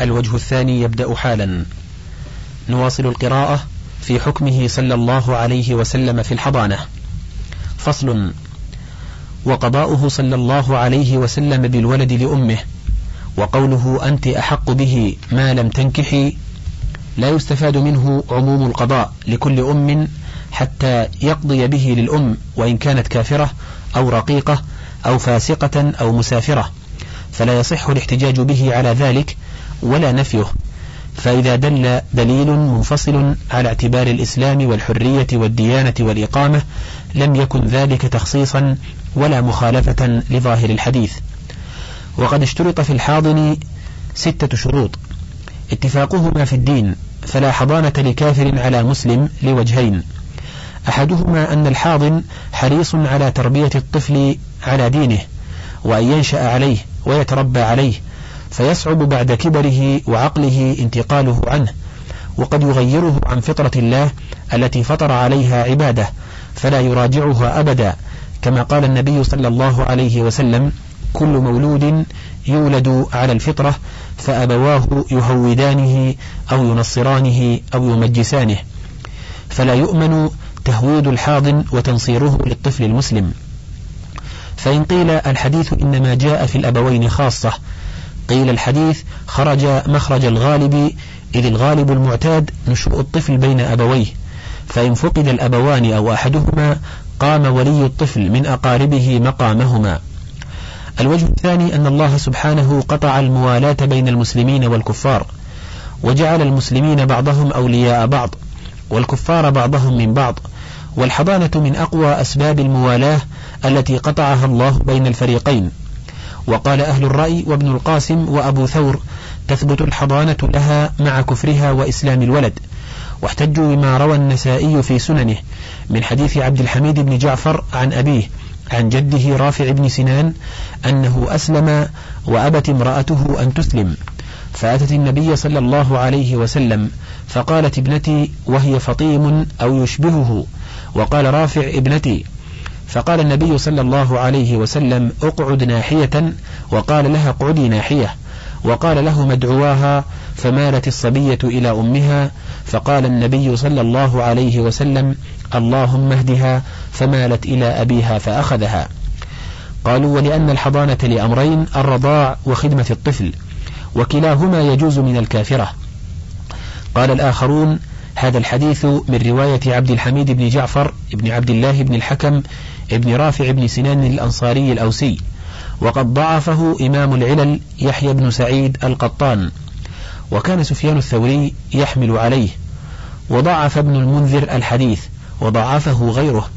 الوجه الثاني يبدأ حالا. نواصل القراءة في حكمه صلى الله عليه وسلم في الحضانة. فصل وقضاؤه صلى الله عليه وسلم بالولد لأمه وقوله أنت أحق به ما لم تنكحي لا يستفاد منه عموم القضاء لكل أم حتى يقضي به للأم وإن كانت كافرة أو رقيقة أو فاسقة أو مسافرة فلا يصح الاحتجاج به على ذلك ولا نفيه. فإذا دل دليل منفصل على اعتبار الإسلام والحرية والديانة والإقامة لم يكن ذلك تخصيصا ولا مخالفة لظاهر الحديث. وقد اشترط في الحاضن ستة شروط. اتفاقهما في الدين فلا حضانة لكافر على مسلم لوجهين. أحدهما أن الحاضن حريص على تربية الطفل على دينه وأن ينشأ عليه ويتربى عليه فيصعب بعد كبره وعقله انتقاله عنه وقد يغيره عن فطرة الله التي فطر عليها عباده فلا يراجعها أبدا كما قال النبي صلى الله عليه وسلم كل مولود يولد على الفطرة فأبواه يهودانه أو ينصرانه أو يمجسانه فلا يؤمن تهويد الحاضن وتنصيره للطفل المسلم. فإن قيل الحديث إنما جاء في الأبوين خاصة قيل الحديث خرج مخرج الغالب إذ الغالب المعتاد نشوء الطفل بين أبويه. فإن فقد الأبوان أو أحدهما قام ولي الطفل من أقاربه مقامهما. الوجه الثاني أن الله سبحانه قطع الموالاة بين المسلمين والكفار وجعل المسلمين بعضهم أولياء بعض والكفار بعضهم من بعض. والحضانة من أقوى أسباب الموالاة التي قطعها الله بين الفريقين. وقال أهل الرأي وابن القاسم وأبو ثور تثبت الحضانة لها مع كفرها وإسلام الولد. واحتجوا بما روى النسائي في سننه من حديث عبد الحميد بن جعفر عن أبيه عن جده رافع بن سنان أنه أسلم وأبت امرأته أن تسلم. فأتت النبي صلى الله عليه وسلم فقالت ابنتي وهي فطيم أو يشبهه. وقال رافع ابنتي فقال النبي صلى الله عليه وسلم اقعد ناحية وقال لها اقعدي ناحية. وقال له مدعواها فمالت الصبية إلى أمها فقال النبي صلى الله عليه وسلم اللهم اهدها فمالت إلى أبيها فأخذها. قالوا ولأن الحضانة لأمرين الرضاع وخدمة الطفل وكلاهما يجوز من الكافرة. قال الآخرون هذا الحديث من رواية عبد الحميد بن جعفر بن عبد الله بن الحكم ابن رافع بن سنان الأنصاري الأوسي وقد ضعفه إمام العلل يحيى بن سعيد القطان وكان سفيان الثوري يحمل عليه وضعف ابن المنذر الحديث وضعفه غيره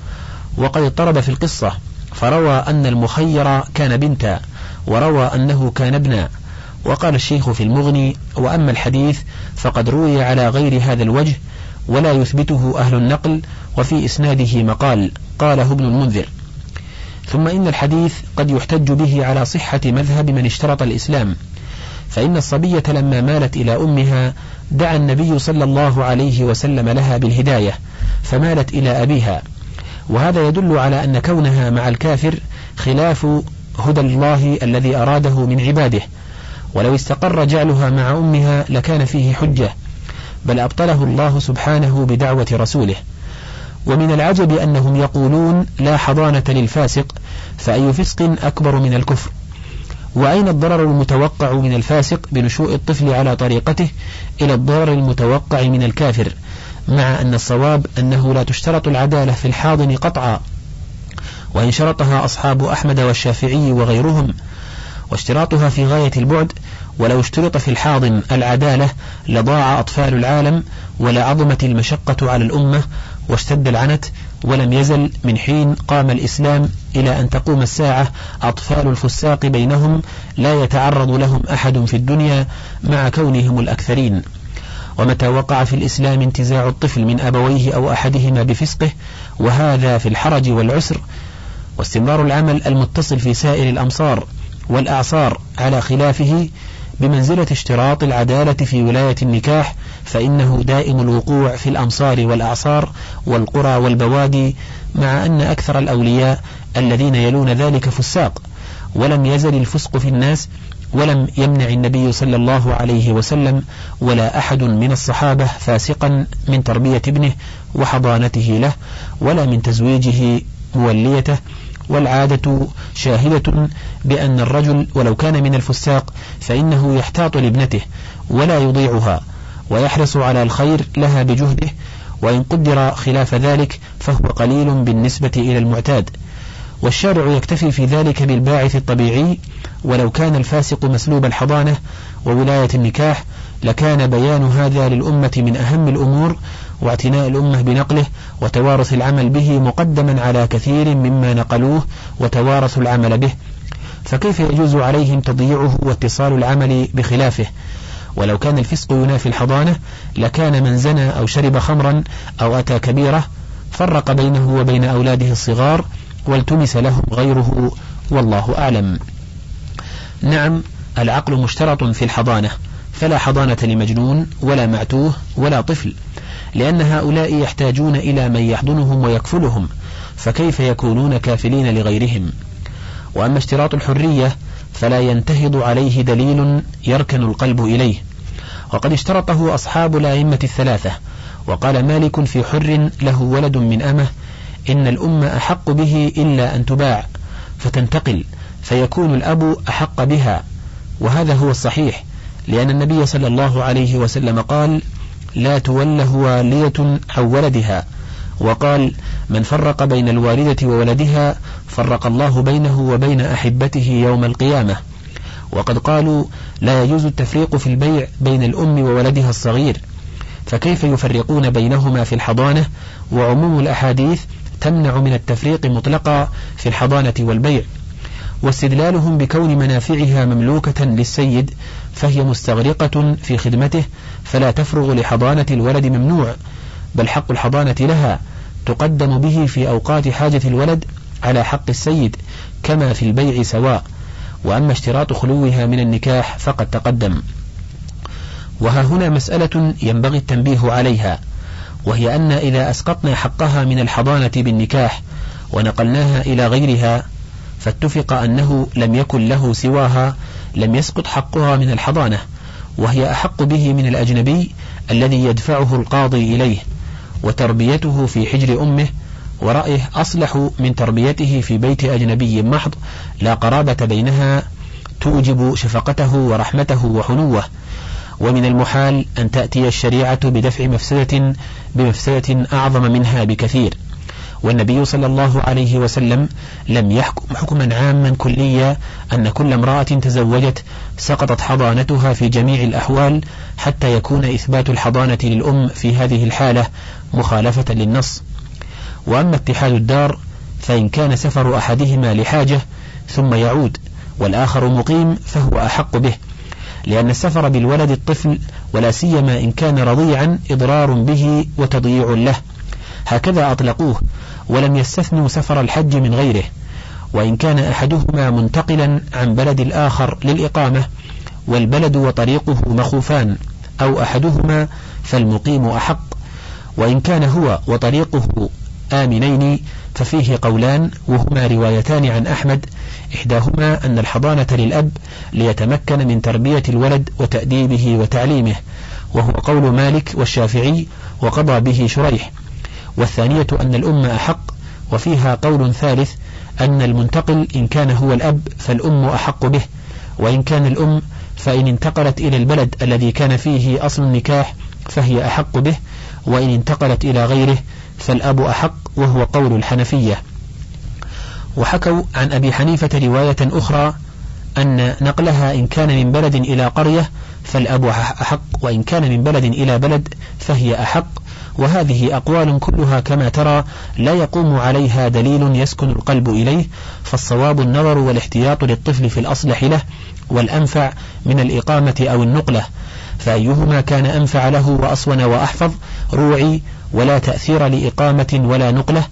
وقد اضطرب في القصة فروى أن المخير كان بنتا وروى أنه كان ابنا وقال الشيخ في المغني وأما الحديث فقد روي على غير هذا الوجه ولا يثبته أهل النقل وفي إسناده مقال. قاله ابن المنذر. ثم إن الحديث قد يحتج به على صحة مذهب من اشترط الإسلام فإن الصبية لما مالت إلى أمها دعا النبي صلى الله عليه وسلم لها بالهداية فمالت إلى أبيها. وهذا يدل على أن كونها مع الكافر خلاف هدى الله الذي أراده من عباده. ولو استقر جعلها مع أمها لكان فيه حجة بل أبطله الله سبحانه بدعوة رسوله. ومن العجب أنهم يقولون لا حضانة للفاسق فأي فسق أكبر من الكفر؟ وأين الضرر المتوقع من الفاسق بنشوء الطفل على طريقته إلى الضرر المتوقع من الكافر مع أن الصواب أنه لا تشترط العدالة في الحاضن قطعا؟ وإن شرطها أصحاب أحمد والشافعي وغيرهم واشتراطها في غاية البعد ولو اشترط في الحاضن العدالة لضاع أطفال العالم ولعظمت المشقة على الأمة واشتد العنت ولم يزل من حين قام الإسلام إلى أن تقوم الساعة. أطفال الفساق بينهم لا يتعرض لهم أحد في الدنيا مع كونهم الأكثرين. ومتى وقع في الإسلام انتزاع الطفل من أبويه أو أحدهما بفسقه وهذا في الحرج والعسر. واستمرار العمل المتصل في سائر الأمصار والأعصار على خلافه بمنزلة اشتراط العدالة في ولاية النكاح فإنه دائم الوقوع في الأمصار والأعصار والقرى والبوادي مع أن أكثر الأولياء الذين يلون ذلك فساق. ولم يزل الفسق في الناس ولم يمنع النبي صلى الله عليه وسلم ولا أحد من الصحابة فاسقا من تربية ابنه وحضانته له ولا من تزويجه موليته. والعادة شاهدة بأن الرجل ولو كان من الفساق فإنه يحتاط لابنته ولا يضيعها ويحرص على الخير لها بجهده وإن قدر خلاف ذلك فهو قليل بالنسبة إلى المعتاد والشارع يكتفي في ذلك بالباعث الطبيعي ولو كان الفاسق مسلوب الحضانة وولاية النكاح لكان بيان هذا للأمة من أهم الأمور واعتناء الأمة بنقله وتوارث العمل به مقدما على كثير مما نقلوه وتوارثوا العمل به. فكيف يجوز عليهم تضييعه واتصال العمل بخلافه؟ ولو كان الفسق ينافي الحضانة لكان من زنى أو شرب خمرا أو أتى كبيرة فرق بينه وبين أولاده الصغار والتمس لهم غيره والله أعلم. نعم العقل مشترط في الحضانة فلا حضانة لمجنون ولا معتوه ولا طفل. لأن هؤلاء يحتاجون إلى من يحضنهم ويكفلهم فكيف يكونون كافلين لغيرهم؟ وأما اشتراط الحرية فلا ينتهض عليه دليل يركن القلب إليه. وقد اشترطه أصحاب الأئمة الثلاثة وقال مالك في حر له ولد من أمه إن الأم أحق به إلا أن تباع فتنتقل فيكون الأب أحق بها. وهذا هو الصحيح لأن النبي صلى الله عليه وسلم قال لا توله والدة عن ولدها. وقال من فرق بين الوالدة وولدها فرق الله بينه وبين أحبته يوم القيامة. وقد قالوا لا يجوز التفريق في البيع بين الأم وولدها الصغير. فكيف يفرقون بينهما في الحضانة؟ وعموم الأحاديث تمنع من التفريق مطلقا في الحضانة والبيع. واستدلالهم بكون منافعها مملوكة للسيد فهي مستغرقة في خدمته فلا تفرغ لحضانة الولد ممنوع بل حق الحضانة لها تقدم به في أوقات حاجة الولد على حق السيد كما في البيع سواء وأما اشتراط خلوها من النكاح فقد تقدم. وها هنا مسألة ينبغي التنبيه عليها وهي أن إذا أسقطنا حقها من الحضانة بالنكاح ونقلناها إلى غيرها فاتفق أنه لم يكن له سواها لم يسقط حقها من الحضانة وهي أحق به من الأجنبي الذي يدفعه القاضي إليه وتربيته في حجر أمه ورأيه أصلح من تربيته في بيت أجنبي محض لا قرابة بينها توجب شفقته ورحمته وحنوه. ومن المحال أن تأتي الشريعة بدفع مفسدة بمفسدة أعظم منها بكثير. والنبي صلى الله عليه وسلم لم يحكم حكما عاما كليا أن كل امرأة تزوجت سقطت حضانتها في جميع الأحوال حتى يكون إثبات الحضانة للأم في هذه الحالة مخالفة للنص. وأما اتحاد الدار فإن كان سفر أحدهما لحاجة ثم يعود والآخر مقيم فهو أحق به لأن السفر بالولد الطفل ولا سيما إن كان رضيعا إضرار به وتضييع له. هكذا أطلقوه ولم يستثنوا سفر الحج من غيره وإن كان أحدهما منتقلا عن بلد الآخر للإقامة والبلد وطريقه مخوفان أو أحدهما فالمقيم أحق وإن كان هو وطريقه آمنين ففيه قولان وهما روايتان عن أحمد إحداهما أن الحضانة للأب ليتمكن من تربية الولد وتأديبه وتعليمه وهو قول مالك والشافعي وقضى به شريح. والثانية أن الأم أحق وفيها قول ثالث أن المنتقل إن كان هو الأب فالأم أحق به وإن كان الأم فإن انتقلت إلى البلد الذي كان فيه أصل النكاح فهي أحق به وإن انتقلت إلى غيره فالأب أحق وهو قول الحنفية. وحكوا عن أبي حنيفة رواية أخرى أن نقلها إن كان من بلد إلى قرية فالأب أحق وإن كان من بلد إلى بلد فهي أحق وهذه أقوال كلها كما ترى لا يقوم عليها دليل يسكن القلب إليه فالصواب النظر والاحتياط للطفل في الأصلح له والأنفع من الإقامة أو النقلة. فأيهما كان أنفع له وأصون وأحفظ؟ روعي ولا تأثير لإقامة ولا نقلة.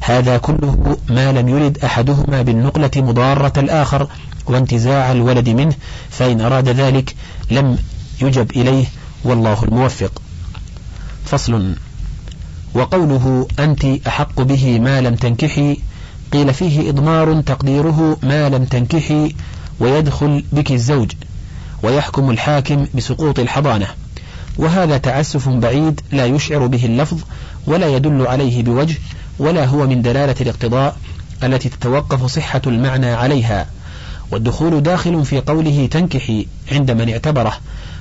هذا كله ما لم يرد أحدهما بالنقلة مضارة الآخر وانتزاع الولد منه فإن أراد ذلك لم يجب إليه والله الموفق. فصل. وقوله أنت أحق به ما لم تنكحي قيل فيه إضمار تقديره ما لم تنكحي ويدخل بك الزوج ويحكم الحاكم بسقوط الحضانة. وهذا تعسف بعيد لا يشعر به اللفظ ولا يدل عليه بوجه ولا هو من دلالة الاقتضاء التي تتوقف صحة المعنى عليها. والدخول داخل في قوله تنكحي عند من اعتبره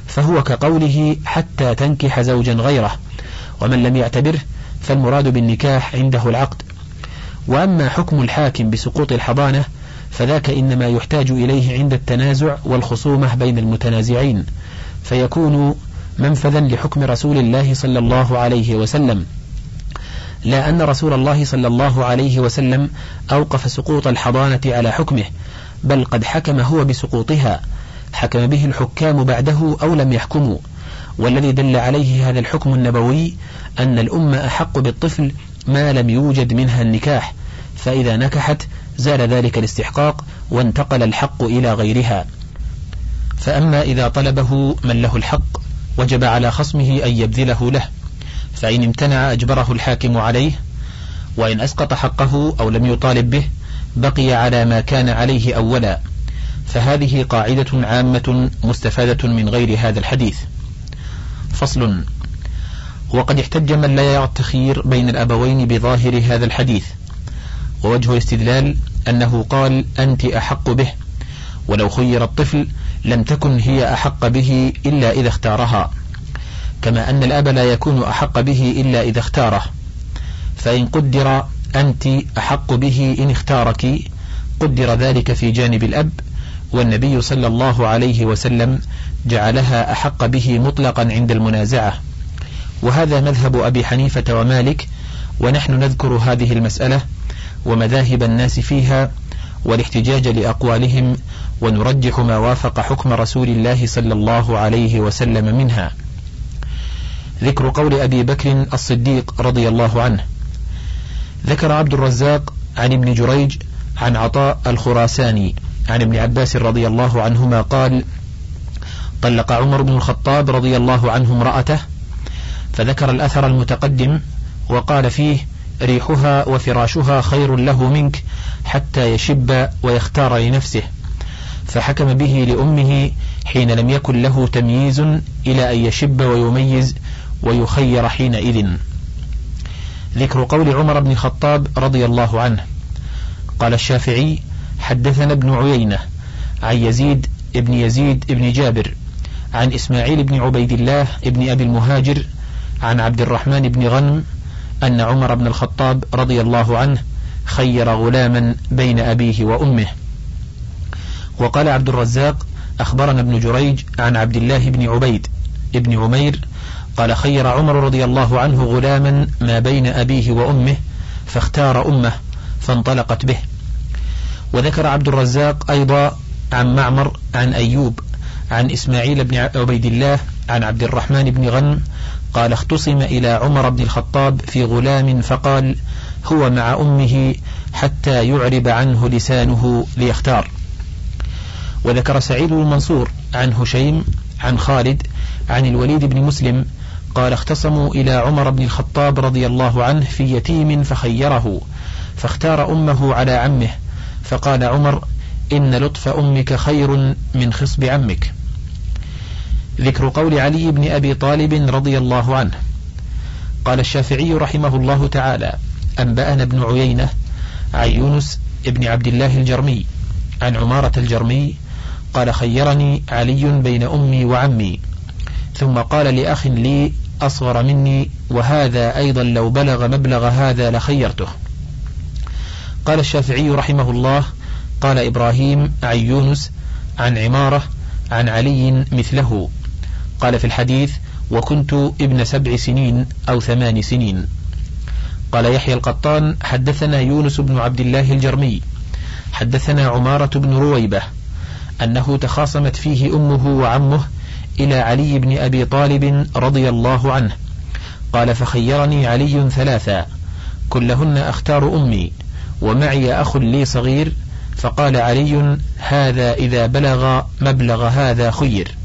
فهو كقوله حتى تنكح زوجا غيره. ومن لم يعتبره فالمراد بالنكاح عنده العقد. وأما حكم الحاكم بسقوط الحضانة فذاك إنما يحتاج إليه عند التنازع والخصومة بين المتنازعين فيكون منفذا لحكم رسول الله صلى الله عليه وسلم. لا أن رسول الله صلى الله عليه وسلم أوقف سقوط الحضانة على حكمه بل قد حكم هو بسقوطها حكم به الحكام بعده أو لم يحكموا. والذي دل عليه هذا الحكم النبوي أن الأمة أحق بالطفل ما لم يوجد منها النكاح فإذا نكحت زال ذلك الاستحقاق وانتقل الحق إلى غيرها. فأما إذا طلبه من له الحق وجب على خصمه أن يبذله له فإن امتنع أجبره الحاكم عليه وإن أسقط حقه أو لم يطالب به بقي على ما كان عليه أولا. فهذه قاعدة عامة مستفادة من غير هذا الحديث. فصل. وقد احتج من لا يرى التخيير بين الأبوين بظاهر هذا الحديث. ووجه الاستدلال أنه قال أنت أحق به ولو خير الطفل لم تكن هي أحق به إلا إذا اختارها. كما أن الأب لا يكون أحق به إلا إذا اختاره. فإن قدر أنت أحق به إن اختارك قدر ذلك في جانب الأب والنبي صلى الله عليه وسلم جعلها أحق به مطلقا عند المنازعة. وهذا مذهب أبي حنيفة ومالك ونحن نذكر هذه المسألة ومذاهب الناس فيها والاحتجاج لأقوالهم ونرجح ما وافق حكم رسول الله صلى الله عليه وسلم منها. ذكر قول أبي بكر الصديق رضي الله عنه ذكر عبد الرزاق عن ابن جريج عن عطاء الخراساني عن ابن عباس رضي الله عنهما قال طلق عمر بن الخطاب رضي الله عنه امرأته فذكر الأثر المتقدم وقال فيه ريحها وفراشها خير له منك حتى يشب ويختار لنفسه. فحكم به لأمه حين لم يكن له تمييز إلى أن يشب ويميز ويخير حينئذ. ذكر قول عمر بن الخطاب رضي الله عنه. قال الشافعي حدثنا ابن عيينة عن يزيد ابن يزيد ابن جابر عن إسماعيل بن عبيد الله ابن أبي المهاجر عن عبد الرحمن بن غنم أن عمر بن الخطاب رضي الله عنه خير غلاما بين أبيه وأمه. وقال عبد الرزاق أخبرنا ابن جريج عن عبد الله بن عبيد ابن عمير قال خير عمر رضي الله عنه غلاما ما بين أبيه وأمه فاختار أمه فانطلقت به. وذكر عبد الرزاق أيضا عن معمر عن أيوب عن إسماعيل بن عبيد الله عن عبد الرحمن بن غنم قال اختصم إلى عمر بن الخطاب في غلام فقال هو مع أمه حتى يعرب عنه لسانه ليختار وذكر سعيد المنصور عن هشيم عن خالد عن الوليد بن مسلم قال اختصموا إلى عمر بن الخطاب رضي الله عنه في يتيم فخيره فاختار أمه على عمه فقال عمر إن لطف أمك خير من خصب عمك. ذكر قول علي بن أبي طالب رضي الله عنه. قال الشافعي رحمه الله تعالى أنبأنا ابن عيينة عن يونس ابن عبد الله الجرمي عن عمارة الجرمي قال خيرني علي بين أمي وعمي. ثم قال لأخ لي أصغر مني وهذا أيضا لو بلغ مبلغ هذا لخيرته. قال الشافعي رحمه الله قال إبراهيم عن يونس عن عمارة عن علي مثله. قال في الحديث وكنت ابن سبع سنين أو ثمان سنين قال يحيى القطان حدثنا يونس بن عبد الله الجرمي. حدثنا عمارة بن رويبة أنه تخاصمت فيه أمه وعمه إلى علي بن أبي طالب رضي الله عنه. قال فخيرني علي ثلاثا كلهن أختار أمي ومعي أخ لي صغير فقال علي هذا إذا بلغ مبلغ هذا خير.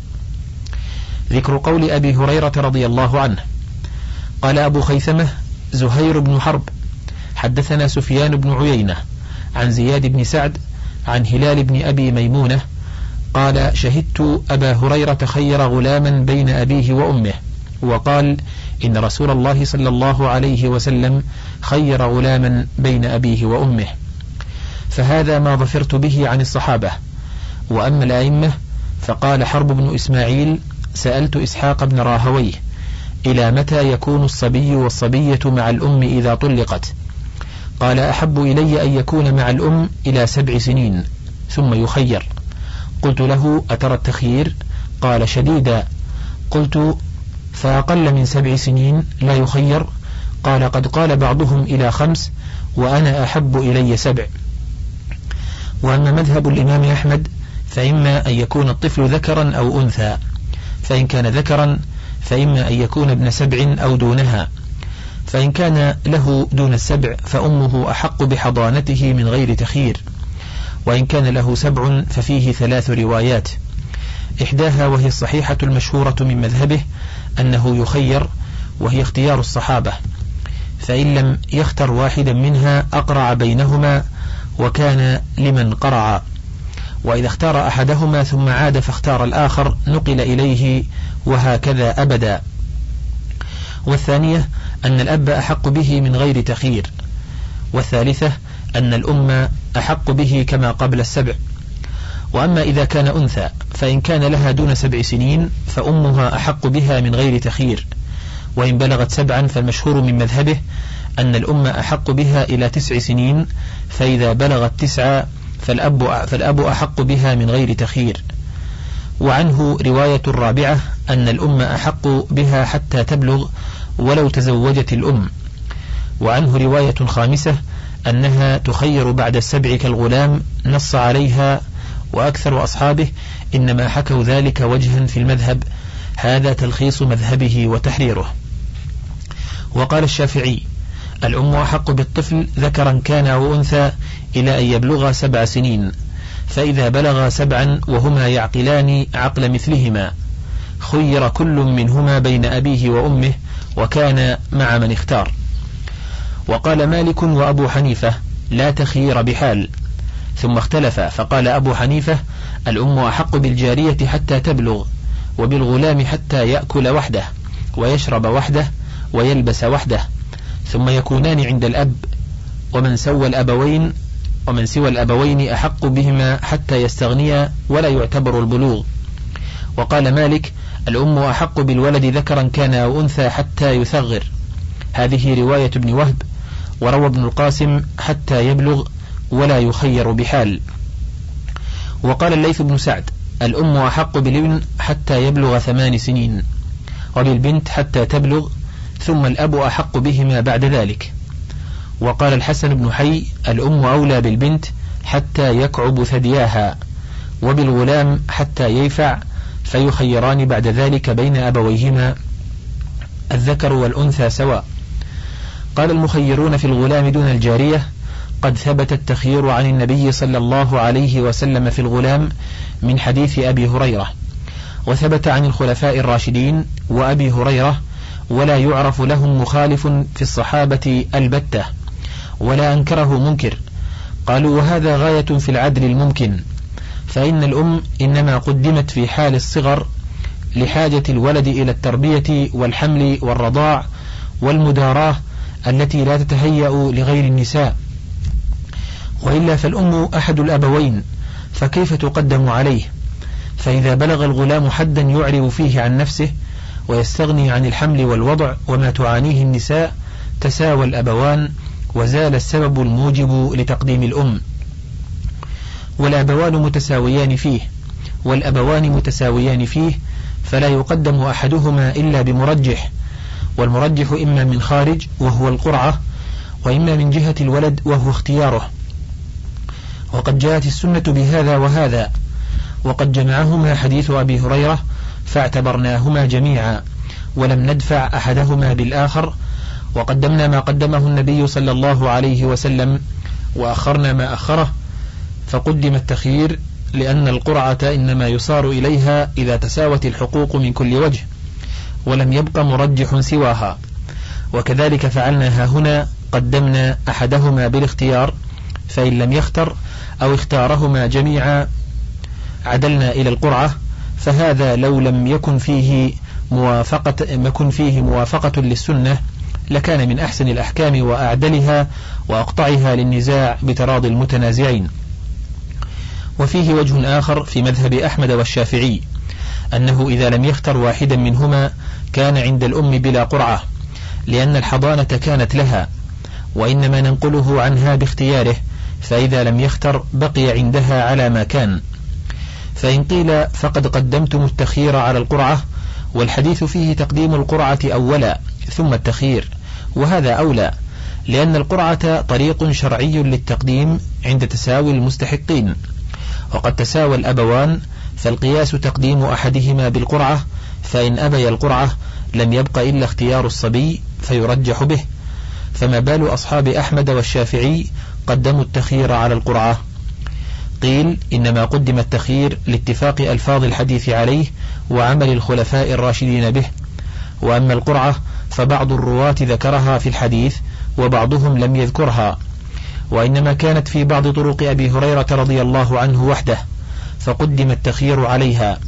ذكر قول أبي هريرة رضي الله عنه. قال أبو خيثمة زهير بن حرب. حدثنا سفيان بن عيينة عن زياد بن سعد عن هلال بن أبي ميمونة قال شهدت أبا هريرة خير غلاما بين أبيه وأمه. وقال إن رسول الله صلى الله عليه وسلم خير غلاما بين أبيه وأمه. فهذا ما ظفرت به عن الصحابة. وأما الأئمة فقال حرب بن إسماعيل سألت إسحاق بن راهويه إلى متى يكون الصبي والصبية مع الأم إذا طلقت؟ قال أحب إلي أن يكون مع الأم إلى سبع سنين ثم يخير. قلت له أترى التخيير؟ قال شديدا. قلت فأقل من سبع سنين لا يخير. قال قد قال بعضهم إلى خمس وأنا أحب إلي سبع. وأما مذهب الإمام أحمد فإما أن يكون الطفل ذكرا أو أنثى. فإن كان ذكرا فإما أن يكون ابن سبع أو دونها. فإن كان له دون السبع فأمه أحق بحضانته من غير تخيير. وإن كان له سبع ففيه ثلاث روايات. إحداها وهي الصحيحة المشهورة من مذهبه أنه يخير وهي اختيار الصحابة فإن لم يختر واحدا منها أقرع بينهما وكان لمن قرع. وإذا اختار أحدهما ثم عاد فاختار الآخر نقل إليه وهكذا أبدا. والثانية أن الأب أحق به من غير تخيير والثالثة أن الأم أحق به كما قبل السبع. وأما إذا كان أنثى فإن كان لها دون سبع سنين فأمها أحق بها من غير تخيير وإن بلغت سبعا فالمشهور من مذهبه أن الأم أحق بها إلى تسع سنين فإذا بلغت تسعة فالأب, فالأب أحق بها من غير تخيير وعنه رواية الرابعة أن الأم أحق بها حتى تبلغ ولو تزوجت الأم. وعنه رواية خامسة أنها تخير بعد السبع كالغلام نص عليها وأكثر أصحابه إنما حكوا ذلك وجها في المذهب هذا تلخيص مذهبه وتحريره. وقال الشافعي الأم أحق بالطفل ذكرا كان أو أنثى إلى أن يبلغ سبع سنين فإذا بلغ سبعا وهما يعقلان عقل مثلهما خير كل منهما بين أبيه وأمه وكان مع من اختار. وقال مالك وأبو حنيفة لا تخيير بحال. ثم اختلف فقال أبو حنيفة الأم أحق بالجارية حتى تبلغ وبالغلام حتى يأكل وحده ويشرب وحده ويلبس وحده. ثم يكونان عند الأب ومن سوى الأبوين ومن سوى الأبوين أحق بهما حتى يستغنيا ولا يعتبر البلوغ. وقال مالك الأم أحق بالولد ذكرا كان أو أنثى حتى يثغر. هذه رواية ابن وهب وروى ابن القاسم حتى يبلغ ولا يخير بحال. وقال الليث بن سعد الأم أحق بالابن حتى يبلغ ثمان سنين وبالبنت حتى تبلغ ثم الأب أحق بهما بعد ذلك. وقال الحسن بن حي الأم أولى بالبنت حتى يكعب ثدياها وبالغلام حتى ييفع فيخيران بعد ذلك بين أبويهما الذكر والأنثى سواء. قال المخيرون في الغلام دون الجارية قد ثبت التخيير عن النبي صلى الله عليه وسلم في الغلام من حديث أبي هريرة. وثبت عن الخلفاء الراشدين وأبي هريرة ولا يعرف لهم مخالف في الصحابة البتة ولا أنكره منكر. قالوا وهذا غاية في العدل الممكن فإن الأم إنما قدمت في حال الصغر لحاجة الولد إلى التربية والحمل والرضاع والمداراة التي لا تتهيأ لغير النساء. وإلا فالأم أحد الأبوين فكيف تقدم عليه؟ فإذا بلغ الغلام حدا يعرب فيه عن نفسه ويستغني عن الحمل والوضع وما تعانيه النساء تساوى الأبوان وزال السبب الموجب لتقديم الأم. والأبوان متساويان فيه والأبوان متساويان فيه فلا يقدم أحدهما إلا بمرجح. والمرجح إما من خارج وهو القرعة وإما من جهة الولد وهو اختياره. وقد جاءت السنة بهذا وهذا وقد جمعهما حديث أبي هريرة فاعتبرناهما جميعا ولم ندفع أحدهما بالآخر وقدمنا ما قدمه النبي صلى الله عليه وسلم وأخرنا ما أخره فقدم التخيير لأن القرعة إنما يصار إليها إذا تساوت الحقوق من كل وجه ولم يبق مرجح سواها. وكذلك فعلنا هنا قدمنا أحدهما بالاختيار فإن لم يختر أو اختارهما جميعا عدلنا إلى القرعة فهذا لو لم يكن فيه موافقة يكن فيه موافقة للسنة لكان من أحسن الأحكام وأعدلها وأقطعها للنزاع بتراضي المتنازعين. وفيه وجه آخر في مذهب أحمد والشافعي أنه إذا لم يختر واحدا منهما كان عند الأم بلا قرعة لأن الحضانة كانت لها وإنما ننقله عنها باختياره فإذا لم يختر بقي عندها على ما كان. فإن قيل فقد قدمتم التخيير على القرعة والحديث فيه تقديم القرعة أولا ثم التخيير وهذا أولى لأن القرعة طريق شرعي للتقديم عند تساوي المستحقين وقد تساوى الأبوان فالقياس تقديم أحدهما بالقرعة فإن أبي القرعة لم يبق إلا اختيار الصبي فيرجح به فما بال أصحاب أحمد والشافعي قدموا التخيير على القرعة قيل إنما قدم التخيير لاتفاق ألفاظ الحديث عليه وعمل الخلفاء الراشدين به. وأما القرعة فبعض الرواة ذكرها في الحديث وبعضهم لم يذكرها. وإنما كانت في بعض طرق أبي هريرة رضي الله عنه وحده فقدم التخيير عليها.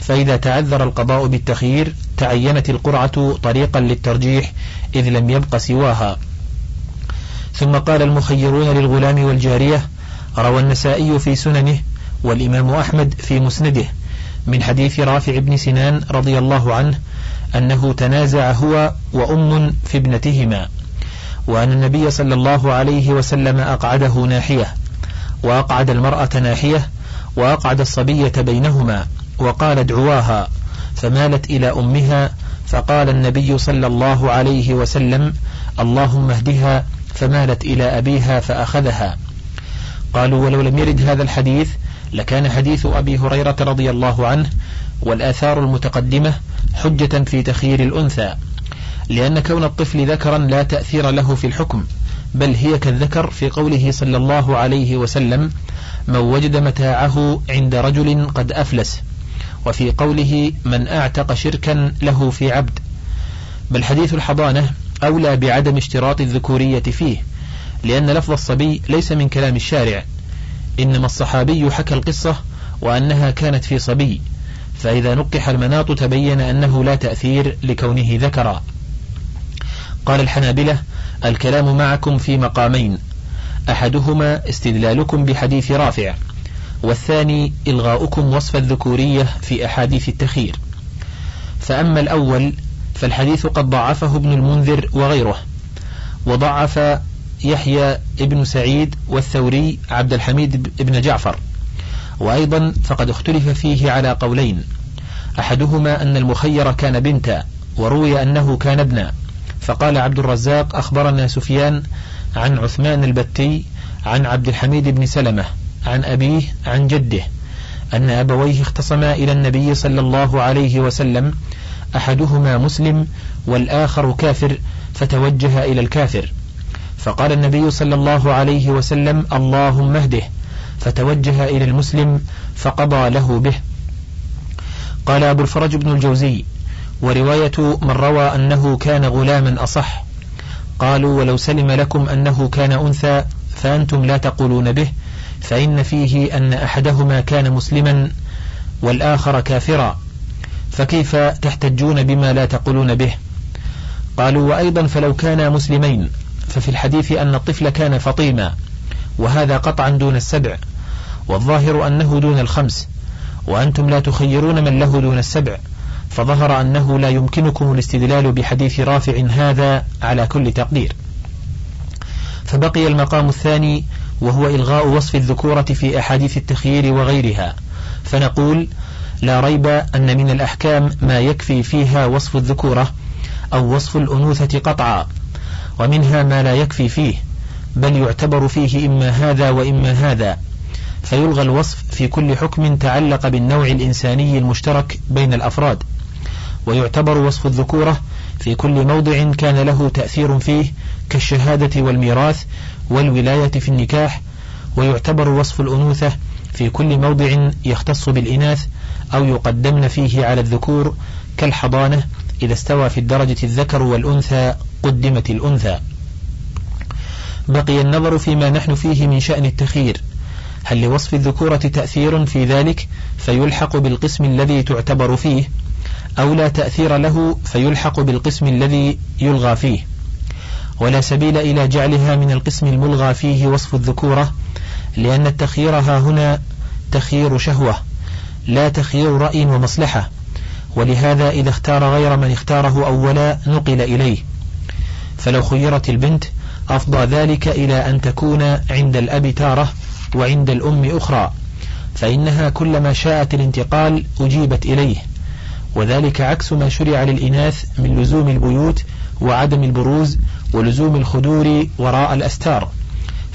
فإذا تعذر القضاء بالتخيير تعينت القرعة طريقا للترجيح إذ لم يبق سواها. ثم قال المخيرون للغلام والجارية روى النسائي في سننه والإمام أحمد في مسنده من حديث رافع بن سنان رضي الله عنه أنه تنازع هو وأم في ابنتهما وأن النبي صلى الله عليه وسلم أقعده ناحية وأقعد المرأة ناحية وأقعد الصبية بينهما وقال ادعواها فمالت إلى أمها فقال النبي صلى الله عليه وسلم اللهم اهدها فمالت إلى أبيها فأخذها. قالوا ولو لم يرد هذا الحديث لكان حديث أبي هريرة رضي الله عنه والآثار المتقدمة حجة في تخيير الأنثى لأن كون الطفل ذكرا لا تأثير له في الحكم بل هي كالذكر في قوله صلى الله عليه وسلم من وجد متاعه عند رجل قد أفلس وفي قوله من أعتق شركا له في عبد بل حديث الحضانة أولى بعدم اشتراط الذكورية فيه لأن لفظ الصبي ليس من كلام الشارع إنما الصحابي حكى القصة وأنها كانت في صبي فإذا نقح المناط تبين أنه لا تأثير لكونه ذكرا. قال الحنابلة الكلام معكم في مقامين أحدهما استدلالكم بحديث رافع والثاني إلغاؤكم وصف الذكورية في أحاديث التخير فأما الأول فالحديث قد ضعفه ابن المنذر وغيره. وضعف يحيى ابن سعيد والثوري عبد الحميد بن جعفر. وأيضا فقد اختلف فيه على قولين. أحدهما أن المخير كان بنتا وروي أنه كان ابنا. فقال عبد الرزاق أخبرنا سفيان عن عثمان البتي عن عبد الحميد بن سلمة عن أبيه عن جده أن أبويه اختصما إلى النبي صلى الله عليه وسلم أحدهما مسلم والآخر كافر فتوجه إلى الكافر. فقال النبي صلى الله عليه وسلم اللهم اهده. فتوجه إلى المسلم فقضى له به. قال أبو الفرج بن الجوزي ورواية من روى أنه كان غلاما أصح. قالوا ولو سلم لكم أنه كان أنثى فأنتم لا تقولون به فإن فيه أن أحدهما كان مسلما والآخر كافرا. فكيف تحتجون بما لا تقولون به؟ قالوا وأيضا فلو كانا مسلمين ففي الحديث أن الطفل كان فطيما وهذا قطعا دون السبع والظاهر أنه دون الخمس وأنتم لا تخيرون من له دون السبع فظهر أنه لا يمكنكم الاستدلال بحديث رافع هذا على كل تقدير. فبقي المقام الثاني وهو إلغاء وصف الذكورة في أحاديث التخيير وغيرها. فنقول لا ريب أن من الأحكام ما يكفي فيها وصف الذكورة أو وصف الأنوثة قطعا ومنها ما لا يكفي فيه بل يعتبر فيه إما هذا وإما هذا فيلغى الوصف في كل حكم تعلق بالنوع الإنساني المشترك بين الأفراد ويعتبر وصف الذكورة في كل موضع كان له تأثير فيه كالشهادة والميراث والولاية في النكاح ويعتبر وصف الأنوثة في كل موضع يختص بالإناث أو يقدمن فيه على الذكور كالحضانة إذا استوى في الدرجة الذكر والأنثى قدمت الأنثى. بقي النظر فيما نحن فيه من شأن التخير هل لوصف الذكورة تأثير في ذلك فيلحق بالقسم الذي تعتبر فيه أو لا تأثير له فيلحق بالقسم الذي يلغى فيه؟ ولا سبيل إلى جعلها من القسم الملغى فيه وصف الذكورة لأن التخيير ها هنا تخيير شهوة لا تخيير رأي ومصلحة. ولهذا إذا اختار غير من اختاره أولا نقل إليه. فلو خيرت البنت أفضى ذلك إلى أن تكون عند الأب تارة وعند الأم أخرى. فإنها كلما شاءت الانتقال أجيبت إليه. وذلك عكس ما شرع للإناث من لزوم البيوت وعدم البروز ولزوم الخدور وراء الأستار.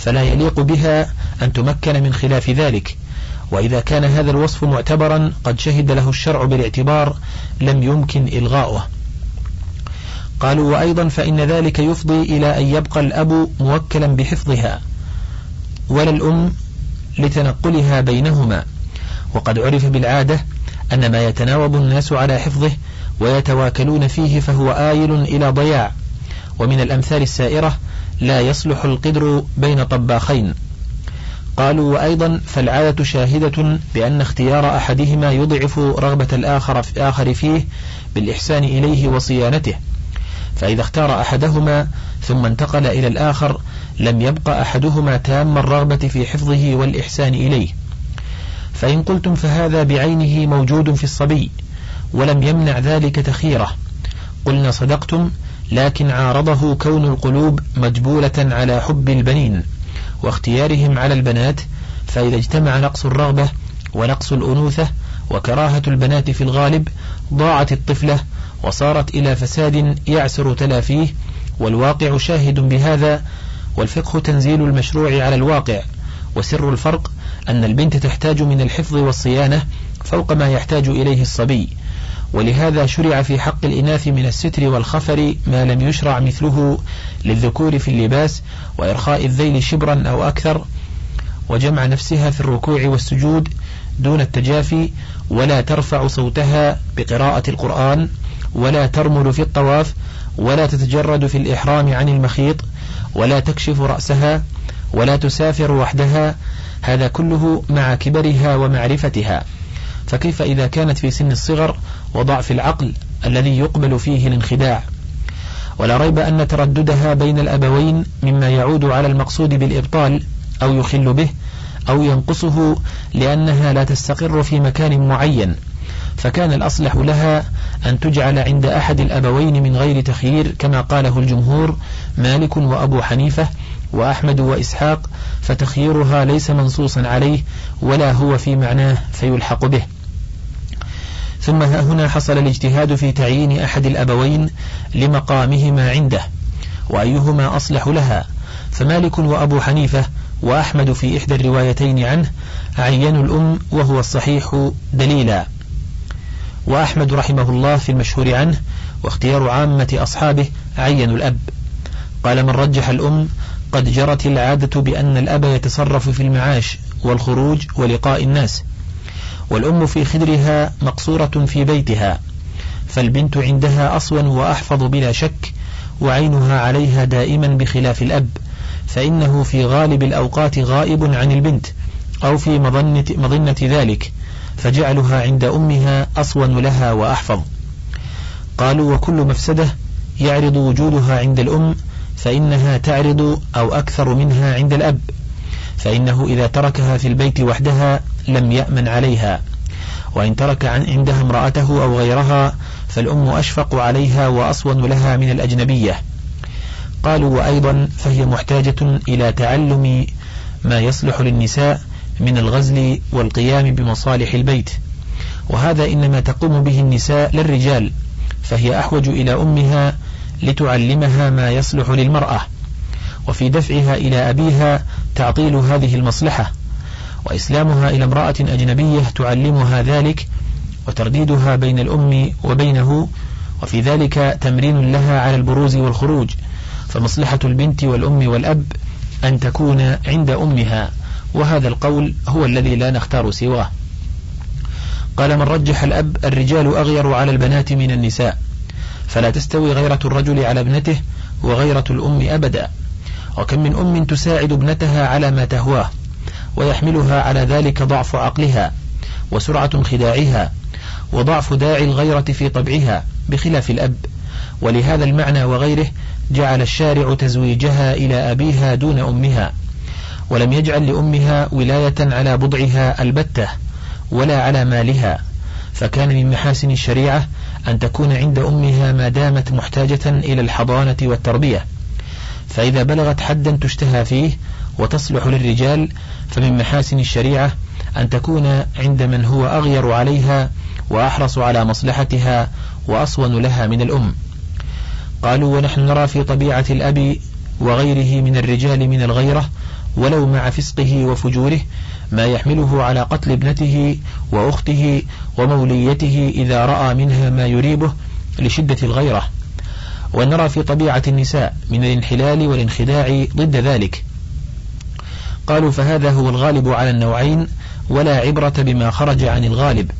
فلا يليق بها أن تمكن من خلاف ذلك. وإذا كان هذا الوصف معتبرا قد شهد له الشرع بالاعتبار لم يمكن إلغاؤه. قالوا وأيضا فإن ذلك يفضي إلى أن يبقى الأب موكلا بحفظها ولا الأم لتنقلها بينهما. وقد عرف بالعادة أن ما يتناوب الناس على حفظه ويتواكلون فيه فهو آيل إلى ضياع. ومن الأمثال السائرة لا يصلح القدر بين طباخين. قالوا وأيضا فالعادة شاهدة بأن اختيار أحدهما يضعف رغبة الآخر في آخر فيه بالإحسان إليه وصيانته. فإذا اختار أحدهما ثم انتقل إلى الآخر لم يبقى أحدهما تام الرغبة في حفظه والإحسان إليه. فإن قلتم فهذا بعينه موجود في الصبي ولم يمنع ذلك تخيره. قلنا صدقتم لكن عارضه كون القلوب مجبولة على حب البنين واختيارهم على البنات فإذا اجتمع نقص الرغبة ونقص الأنوثة وكراهة البنات في الغالب ضاعت الطفلة وصارت إلى فساد يعسر تلافيه والواقع شاهد بهذا والفقه تنزيل المشروع على الواقع. وسر الفرق أن البنت تحتاج من الحفظ والصيانة فوق ما يحتاج إليه الصبي. ولهذا شرع في حق الإناث من الستر والخفر ما لم يشرع مثله للذكور في اللباس وإرخاء الذيل شبرا أو أكثر وجمع نفسها في الركوع والسجود دون التجافي ولا ترفع صوتها بقراءة القرآن ولا ترمل في الطواف ولا تتجرد في الإحرام عن المخيط ولا تكشف رأسها ولا تسافر وحدها هذا كله مع كبرها ومعرفتها. فكيف إذا كانت في سن الصغر وضعف العقل الذي يقبل فيه الانخداع؟ ولا ريب أن ترددها بين الأبوين مما يعود على المقصود بالإبطال أو يخل به أو ينقصه لأنها لا تستقر في مكان معين. فكان الأصلح لها أن تجعل عند أحد الأبوين من غير تخيير كما قاله الجمهور مالك وأبو حنيفة وأحمد وإسحاق فتخييرها ليس منصوصا عليه ولا هو في معناه فيلحق به. ثم ها هنا حصل الاجتهاد في تعيين أحد الأبوين لمقامهما عنده وأيهما أصلح لها؟ فمالك وأبو حنيفة وأحمد في إحدى الروايتين عنه عينوا الأم وهو الصحيح دليلا. وأحمد رحمه الله في المشهور عنه واختيار عامة أصحابه عينوا الأب. قال من رجح الأم قد جرت العادة بأن الأب يتصرف في المعاش والخروج ولقاء الناس والأم في خدرها مقصورة في بيتها فالبنت عندها أصون وأحفظ بلا شك وعينها عليها دائما بخلاف الأب فإنه في غالب الأوقات غائب عن البنت أو في مظنة, مظنة ذلك فجعلها عند أمها أصون لها وأحفظ. قالوا وكل مفسدة يعرض وجودها عند الأم فإنها تعرض أو أكثر منها عند الأب فإنه إذا تركها في البيت وحدها لم يأمن عليها. وإن ترك عن عندها امرأته أو غيرها فالأم أشفق عليها وأصون لها من الأجنبية. قالوا وأيضا فهي محتاجة إلى تعلم ما يصلح للنساء من الغزل والقيام بمصالح البيت. وهذا إنما تقوم به النساء للرجال فهي أحوج إلى أمها لتعلمها ما يصلح للمرأة وفي دفعها إلى أبيها تعطيل هذه المصلحة. وإسلامها إلى امرأة أجنبية تعلمها ذلك وترديدها بين الأم وبينه وفي ذلك تمرين لها على البروز والخروج فمصلحة البنت والأم والأب أن تكون عند أمها وهذا القول هو الذي لا نختار سواه. قال من رجح الأب الرجال أغير على البنات من النساء فلا تستوي غيرة الرجل على ابنته وغيرة الأم أبدا وكم من أم تساعد ابنتها على ما تهواه. ويحملها على ذلك ضعف عقلها وسرعة خداعها وضعف داعي الغيرة في طبعها بخلاف الأب. ولهذا المعنى وغيره جعل الشارع تزويجها إلى أبيها دون أمها ولم يجعل لأمها ولاية على بضعها البتة ولا على مالها. فكان من محاسن الشريعة أن تكون عند أمها ما دامت محتاجة إلى الحضانة والتربية. فإذا بلغت حدا تشتهى فيه وتصلح للرجال فمن محاسن الشريعة أن تكون عند من هو أغير عليها وأحرص على مصلحتها وأصون لها من الأم. قالوا ونحن نرى في طبيعة الأب وغيره من الرجال من الغيرة ولو مع فسقه وفجوره ما يحمله على قتل ابنته وأخته وموليته إذا رأى منها ما يريبه لشدة الغيرة. ونرى في طبيعة النساء من الانحلال والانخداع ضد ذلك. قالوا فهذا هو الغالب على النوعين ولا عبرة بما خرج عن الغالب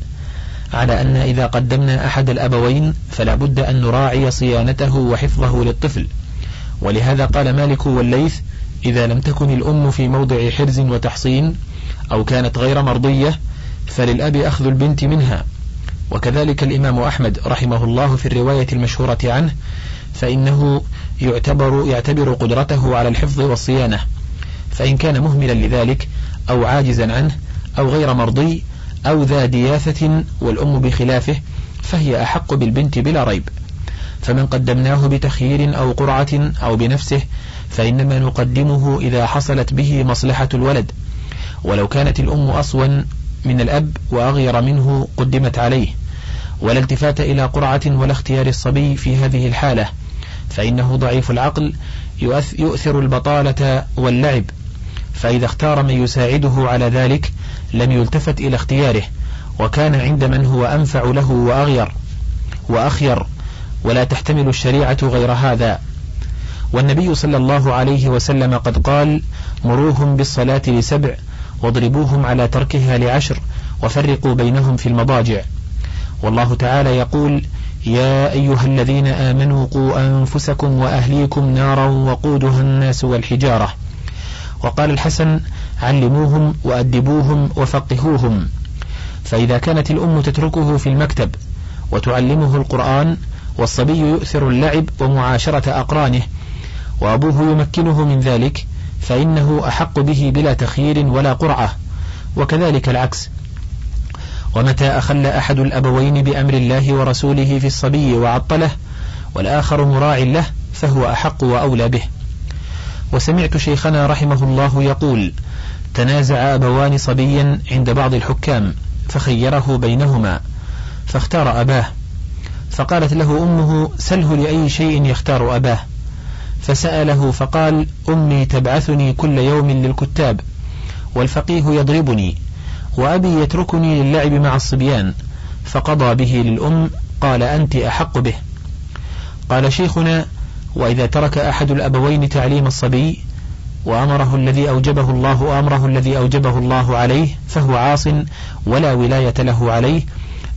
على أن إذا قدمنا أحد الأبوين فلا بد أن نراعي صيانته وحفظه للطفل. ولهذا قال مالك والليث إذا لم تكن الأم في موضع حرز وتحصين أو كانت غير مرضية فللأب أخذ البنت منها. وكذلك الإمام أحمد رحمه الله في الرواية المشهورة عنه فإنه يعتبر يعتبر قدرته على الحفظ والصيانة. فإن كان مهملا لذلك أو عاجزا عنه أو غير مرضي أو ذا دياثة والأم بخلافه فهي أحق بالبنت بلا ريب. فمن قدمناه بتخيير أو قرعة أو بنفسه فإنما نقدمه إذا حصلت به مصلحة الولد. ولو كانت الأم أصون من الأب وأغير منه قدمت عليه. ولا التفات إلى قرعة ولا اختيار الصبي في هذه الحالة. فإنه ضعيف العقل يؤثر البطالة واللعب. فإذا اختار من يساعده على ذلك لم يلتفت إلى اختياره وكان عند من هو أنفع له وأغير وأخير ولا تحتمل الشريعة غير هذا. والنبي صلى الله عليه وسلم قد قال مروهم بالصلاة لسبع واضربوهم على تركها لعشر وفرقوا بينهم في المضاجع. والله تعالى يقول يا أيها الذين آمنوا قوا أنفسكم وأهليكم نارا وقودها الناس والحجارة. وقال الحسن علموهم وأدبوهم وفقهوهم. فإذا كانت الأم تتركه في المكتب وتعلمه القرآن والصبي يؤثر اللعب ومعاشرة أقرانه وأبوه يمكنه من ذلك فإنه أحق به بلا تخيير ولا قرعة. وكذلك العكس. ومتى أخل أحد الأبوين بأمر الله ورسوله في الصبي وعطله والآخر مراع له فهو أحق وأولى به. وسمعت شيخنا رحمه الله يقول تنازع أبوان صبيا عند بعض الحكام فخيره بينهما فاختار أباه. فقالت له أمه سله لأي شيء يختار أباه. فسأله فقال أمي تبعثني كل يوم للكتاب والفقيه يضربني وأبي يتركني للعب مع الصبيان فقضى به للأم قال أنت أحق به. قال شيخنا وإذا ترك أحد الأبوين تعليم الصبي وأمره الذي أوجبه الله أمره الذي أوجبه الله عليه فهو عاص ولا ولاية له عليه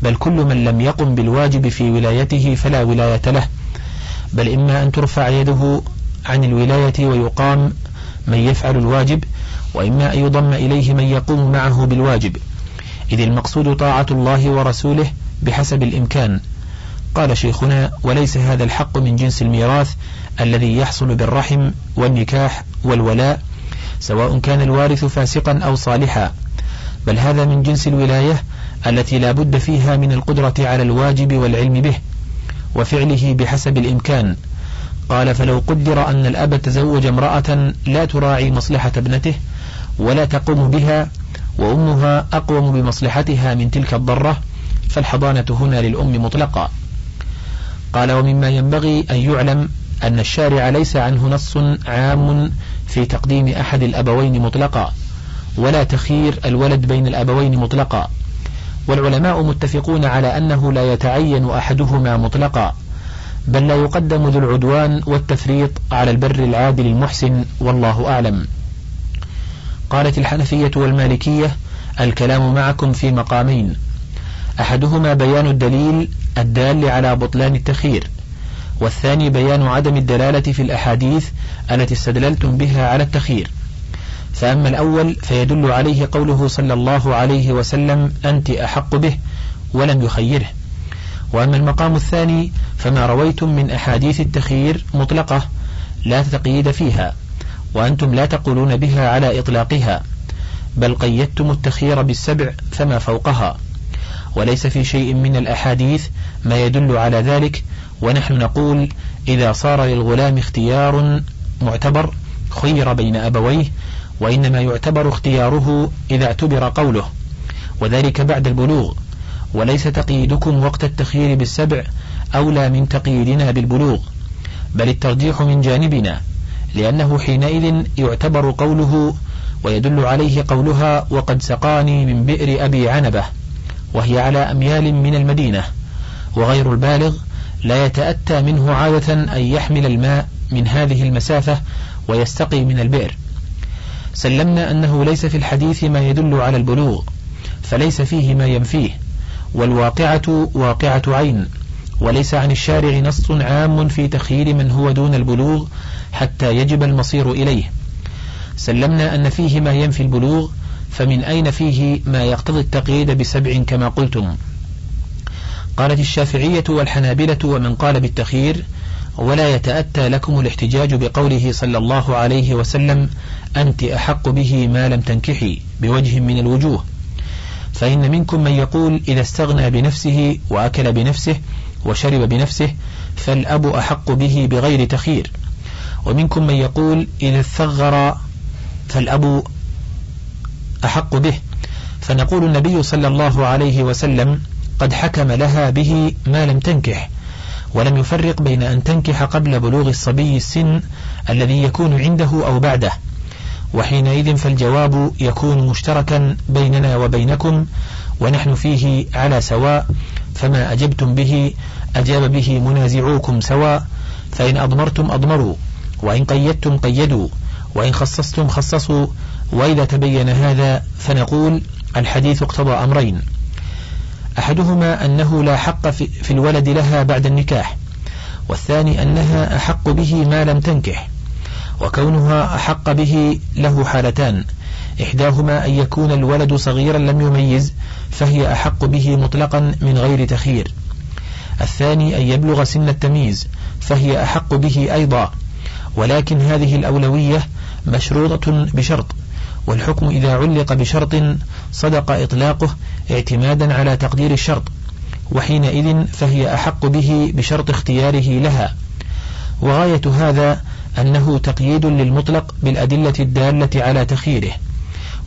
بل كل من لم يقم بالواجب في ولايته فلا ولاية له. بل إما أن ترفع يده عن الولاية ويقام من يفعل الواجب وإما أن يضم إليه من يقوم معه بالواجب. إذ المقصود طاعة الله ورسوله بحسب الإمكان. قال شيخنا وليس هذا الحق من جنس الميراث الذي يحصل بالرحم والنكاح والولاء سواء كان الوارث فاسقا أو صالحا بل هذا من جنس الولاية التي لا بد فيها من القدرة على الواجب والعلم به وفعله بحسب الإمكان. قال فلو قدر أن الأب تزوج امرأة لا تراعي مصلحة ابنته ولا تقوم بها وأمها أقوم بمصلحتها من تلك الضرة فالحضانة هنا للأم مطلقا قال ومما ينبغي أن يعلم أن الشارع ليس عنه نص عام في تقديم أحد الأبوين مطلقا ولا تخيير الولد بين الأبوين مطلقا. والعلماء متفقون على أنه لا يتعين أحدهما مطلقا بل لا يقدم ذو العدوان والتفريط على البر العادل المحسن والله أعلم. قالت الحنفية والمالكية الكلام معكم في مقامين. أحدهما بيان الدليل الدال على بطلان التخيير. والثاني بيان عدم الدلالة في الأحاديث التي استدللتم بها على التخيير. فأما الأول فيدل عليه قوله صلى الله عليه وسلم أنت أحق به ولم يخيره. وأما المقام الثاني فما رويتم من أحاديث التخيير مطلقة لا تقييد فيها وأنتم لا تقولون بها على إطلاقها بل قيدتم التخيير بالسبع فما فوقها. وليس في شيء من الأحاديث ما يدل على ذلك ونحن نقول إذا صار للغلام اختيار معتبر خير بين أبويه وإنما يعتبر اختياره إذا اعتبر قوله وذلك بعد البلوغ وليس تقييدكم وقت التخيير بالسبع أولى من تقييدنا بالبلوغ بل الترجيح من جانبنا لأنه حينئذ يعتبر قوله ويدل عليه قولها وقد سقاني من بئر أبي عنبة وهي على أميال من المدينة. وغير البالغ لا يتأتى منه عادة أن يحمل الماء من هذه المسافة ويستقي من البئر. سلمنا أنه ليس في الحديث ما يدل على البلوغ فليس فيه ما ينفيه والواقعة واقعة عين وليس عن الشارع نص عام في تخيير من هو دون البلوغ حتى يجب المصير إليه. سلمنا أن فيه ما ينفي البلوغ فمن أين فيه ما يقتضي التقييد بسبع كما قلتم؟ قالت الشافعية والحنابلة ومن قال بالتخيير ولا يتأتى لكم الاحتجاج بقوله صلى الله عليه وسلم أنت أحق به ما لم تنكحي بوجه من الوجوه. فإن منكم من يقول إذا استغنى بنفسه وأكل بنفسه وشرب بنفسه فالأب أحق به بغير تخير ومنكم من يقول إذا استغر فالأب أحق به. فنقول النبي صلى الله عليه وسلم قد حكم لها به ما لم تنكح ولم يفرق بين أن تنكح قبل بلوغ الصبي السن الذي يكون عنده أو بعده. وحينئذ فالجواب يكون مشتركا بيننا وبينكم ونحن فيه على سواء فما أجبتم به أجاب به منازعوكم سواء فإن أضمرتم أضمروا وإن قيدتم قيدوا وإن خصصتم خصصوا وإذا تبين هذا فنقول الحديث اقتضى أمرين. أحدهما أنه لا حق في الولد لها بعد النكاح والثاني أنها أحق به ما لم تنكح وكونها أحق به له حالتان إحداهما أن يكون الولد صغيرا لم يميز فهي أحق به مطلقا من غير تخيير الثاني أن يبلغ سن التمييز فهي أحق به أيضا ولكن هذه الأولوية مشروطة بشرط. والحكم إذا علق بشرط صدق إطلاقه اعتمادا على تقدير الشرط وحينئذ فهي أحق به بشرط اختياره لها. وغاية هذا أنه تقييد للمطلق بالأدلة الدالة على تخييره.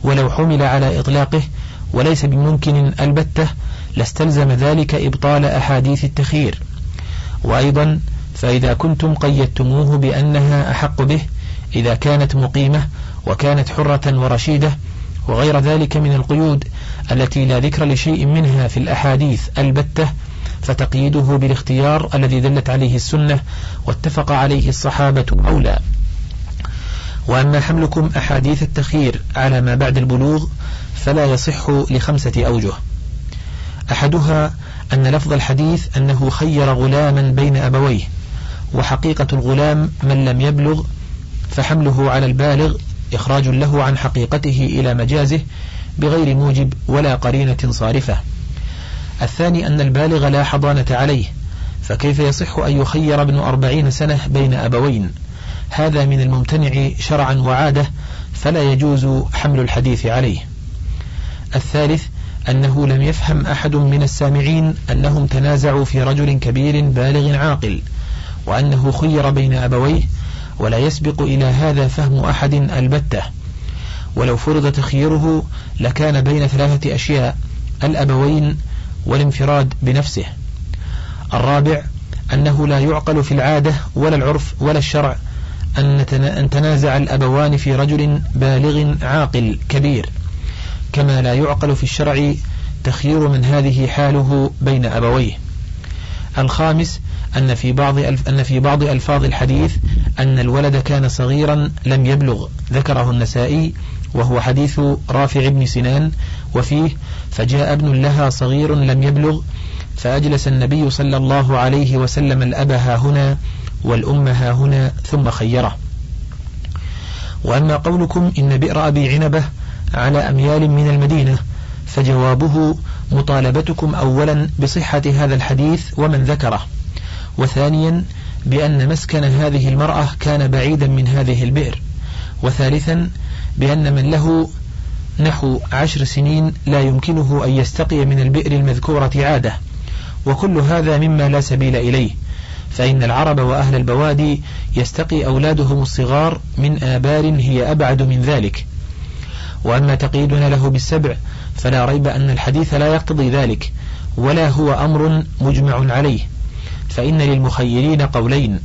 ولو حمل على إطلاقه وليس بممكن البتة لاستلزم ذلك إبطال أحاديث التخيير. وأيضا فإذا كنتم قيدتموه بأنها أحق به إذا كانت مقيمة وكانت حرة ورشيدة وغير ذلك من القيود التي لا ذكر لشيء منها في الأحاديث البتة فتقييده بالاختيار الذي دلت عليه السنة واتفق عليه الصحابة أولى. وأما حملكم أحاديث التخيير على ما بعد البلوغ فلا يصح لخمسة أوجه. أحدها أن لفظ الحديث أنه خير غلاما بين أبويه وحقيقة الغلام من لم يبلغ فحمله على البالغ إخراج له عن حقيقته إلى مجازه بغير موجب ولا قرينة صارفة. الثاني أن البالغ لا حضانة عليه فكيف يصح أن يخير ابن أربعين سنة بين أبوين؟ هذا من الممتنع شرعا وعادة فلا يجوز حمل الحديث عليه. الثالث أنه لم يفهم أحد من السامعين أنهم تنازعوا في رجل كبير بالغ عاقل وأنه خير بين أبويه ولا يسبق إلى هذا فهم أحد البتة. ولو فرض تخييره لكان بين ثلاثة أشياء الأبوين والانفراد بنفسه. الرابع أنه لا يعقل في العادة ولا العرف ولا الشرع أن تنازع الأبوان في رجل بالغ عاقل كبير. كما لا يعقل في الشرع تخيير من هذه حاله بين أبويه. الخامس أن في بعض أن في بعض ألفاظ الحديث أن الولد كان صغيرا لم يبلغ ذكره النسائي وهو حديث رافع بن سنان وفيه فجاء ابن لها صغير لم يبلغ فأجلس النبي صلى الله عليه وسلم الأب ها هنا والأم ها هنا ثم خيره. وأما قولكم إن بئر أبي عنبة على أميال من المدينة فجوابه مطالبتكم أولا بصحة هذا الحديث ومن ذكره. وثانيا بأن مسكن هذه المرأة كان بعيدا من هذه البئر. وثالثا بأن من له نحو عشر سنين لا يمكنه أن يستقي من البئر المذكورة عادة. وكل هذا مما لا سبيل إليه. فإن العرب وأهل البوادي يستقي أولادهم الصغار من آبار هي أبعد من ذلك. وأما تقييدنا له بالسبع فلا ريب أن الحديث لا يقتضي ذلك ولا هو أمر مجمع عليه. فإن للمخيرين قولين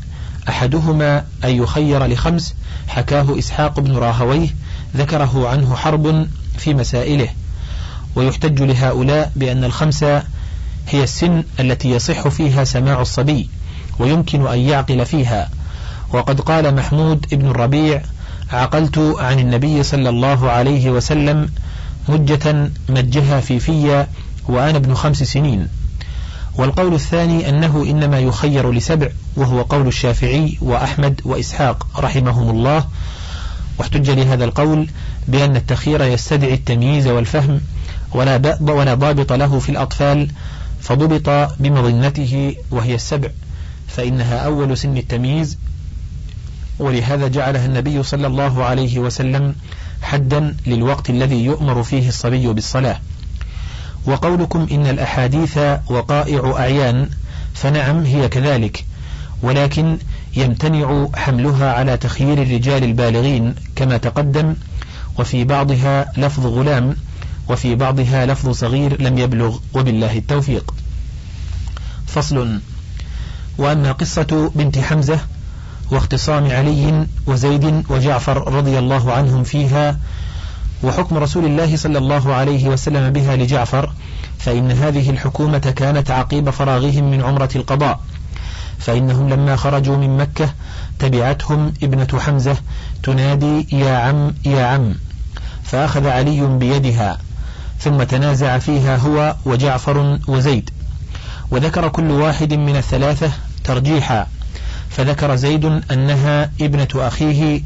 أحدهما أن يخير لخمس حكاه إسحاق بن راهويه ذكره عنه حرب في مسائله. ويحتج لهؤلاء بأن الخمسة هي السن التي يصح فيها سماع الصبي ويمكن أن يعقل فيها. وقد قال محمود بن الربيع عقلت عن النبي صلى الله عليه وسلم مجة مجها في في وأنا ابن خمس سنين. والقول الثاني أنه إنما يخير لسبع وهو قول الشافعي وأحمد وإسحاق رحمهم الله. واحتج لهذا القول بأن التخيير يستدعي التمييز والفهم ولا ولا ضابط له في الأطفال فضبط بمظنته وهي السبع. فإنها أول سن التمييز. ولهذا جعلها النبي صلى الله عليه وسلم حدا للوقت الذي يؤمر فيه الصبي بالصلاة. وقولكم إن الأحاديث وقائع أعيان فنعم هي كذلك ولكن يمتنع حملها على تخيير الرجال البالغين كما تقدم وفي بعضها لفظ غلام وفي بعضها لفظ صغير لم يبلغ وبالله التوفيق. فصل. وأما قصة بنت حمزة واختصام علي وزيد وجعفر رضي الله عنهم فيها وحكم رسول الله صلى الله عليه وسلم بها لجعفر فإن هذه الحكومة كانت عقيب فراغهم من عمرة القضاء. فإنهم لما خرجوا من مكة تبعتهم ابنة حمزة تنادي يا عم يا عم. فأخذ علي بيدها ثم تنازع فيها هو وجعفر وزيد. وذكر كل واحد من الثلاثة ترجيحا. فذكر زيد أنها ابنة أخيه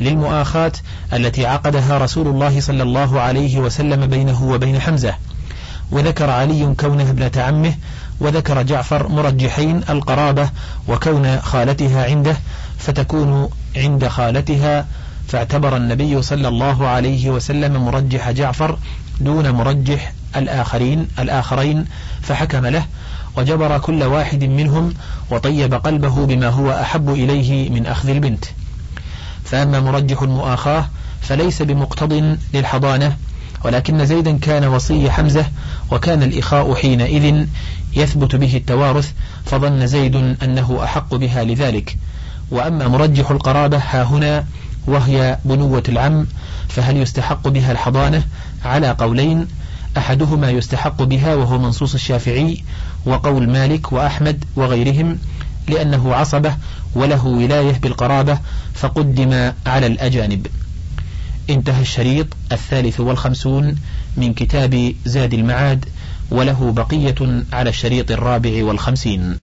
للمؤاخاة التي عقدها رسول الله صلى الله عليه وسلم بينه وبين حمزة. وذكر علي كونها ابنة عمه وذكر جعفر مرجحين القرابة وكون خالتها عنده فتكون عند خالتها فاعتبر النبي صلى الله عليه وسلم مرجح جعفر دون مرجح الآخرين الآخرين فحكم له وجبر كل واحد منهم وطيب قلبه بما هو أحب إليه من أخذ البنت. فأما مرجح المؤاخاة فليس بمقتض للحضانة ولكن زيدا كان وصي حمزة وكان الإخاء حينئذ يثبت به التوارث فظن زيد أنه أحق بها لذلك. وأما مرجح القرابة ها هنا وهي بنوة العم فهل يستحق بها الحضانة؟ على قولين أحدهما يستحق بها وهو منصوص الشافعي وقول مالك وأحمد وغيرهم لأنه عصبة وله ولاية بالقرابة فقدم على الأجانب. انتهى الشريط الثالث والخمسون من كتاب زاد المعاد وله بقية على الشريط الرابع والخمسين.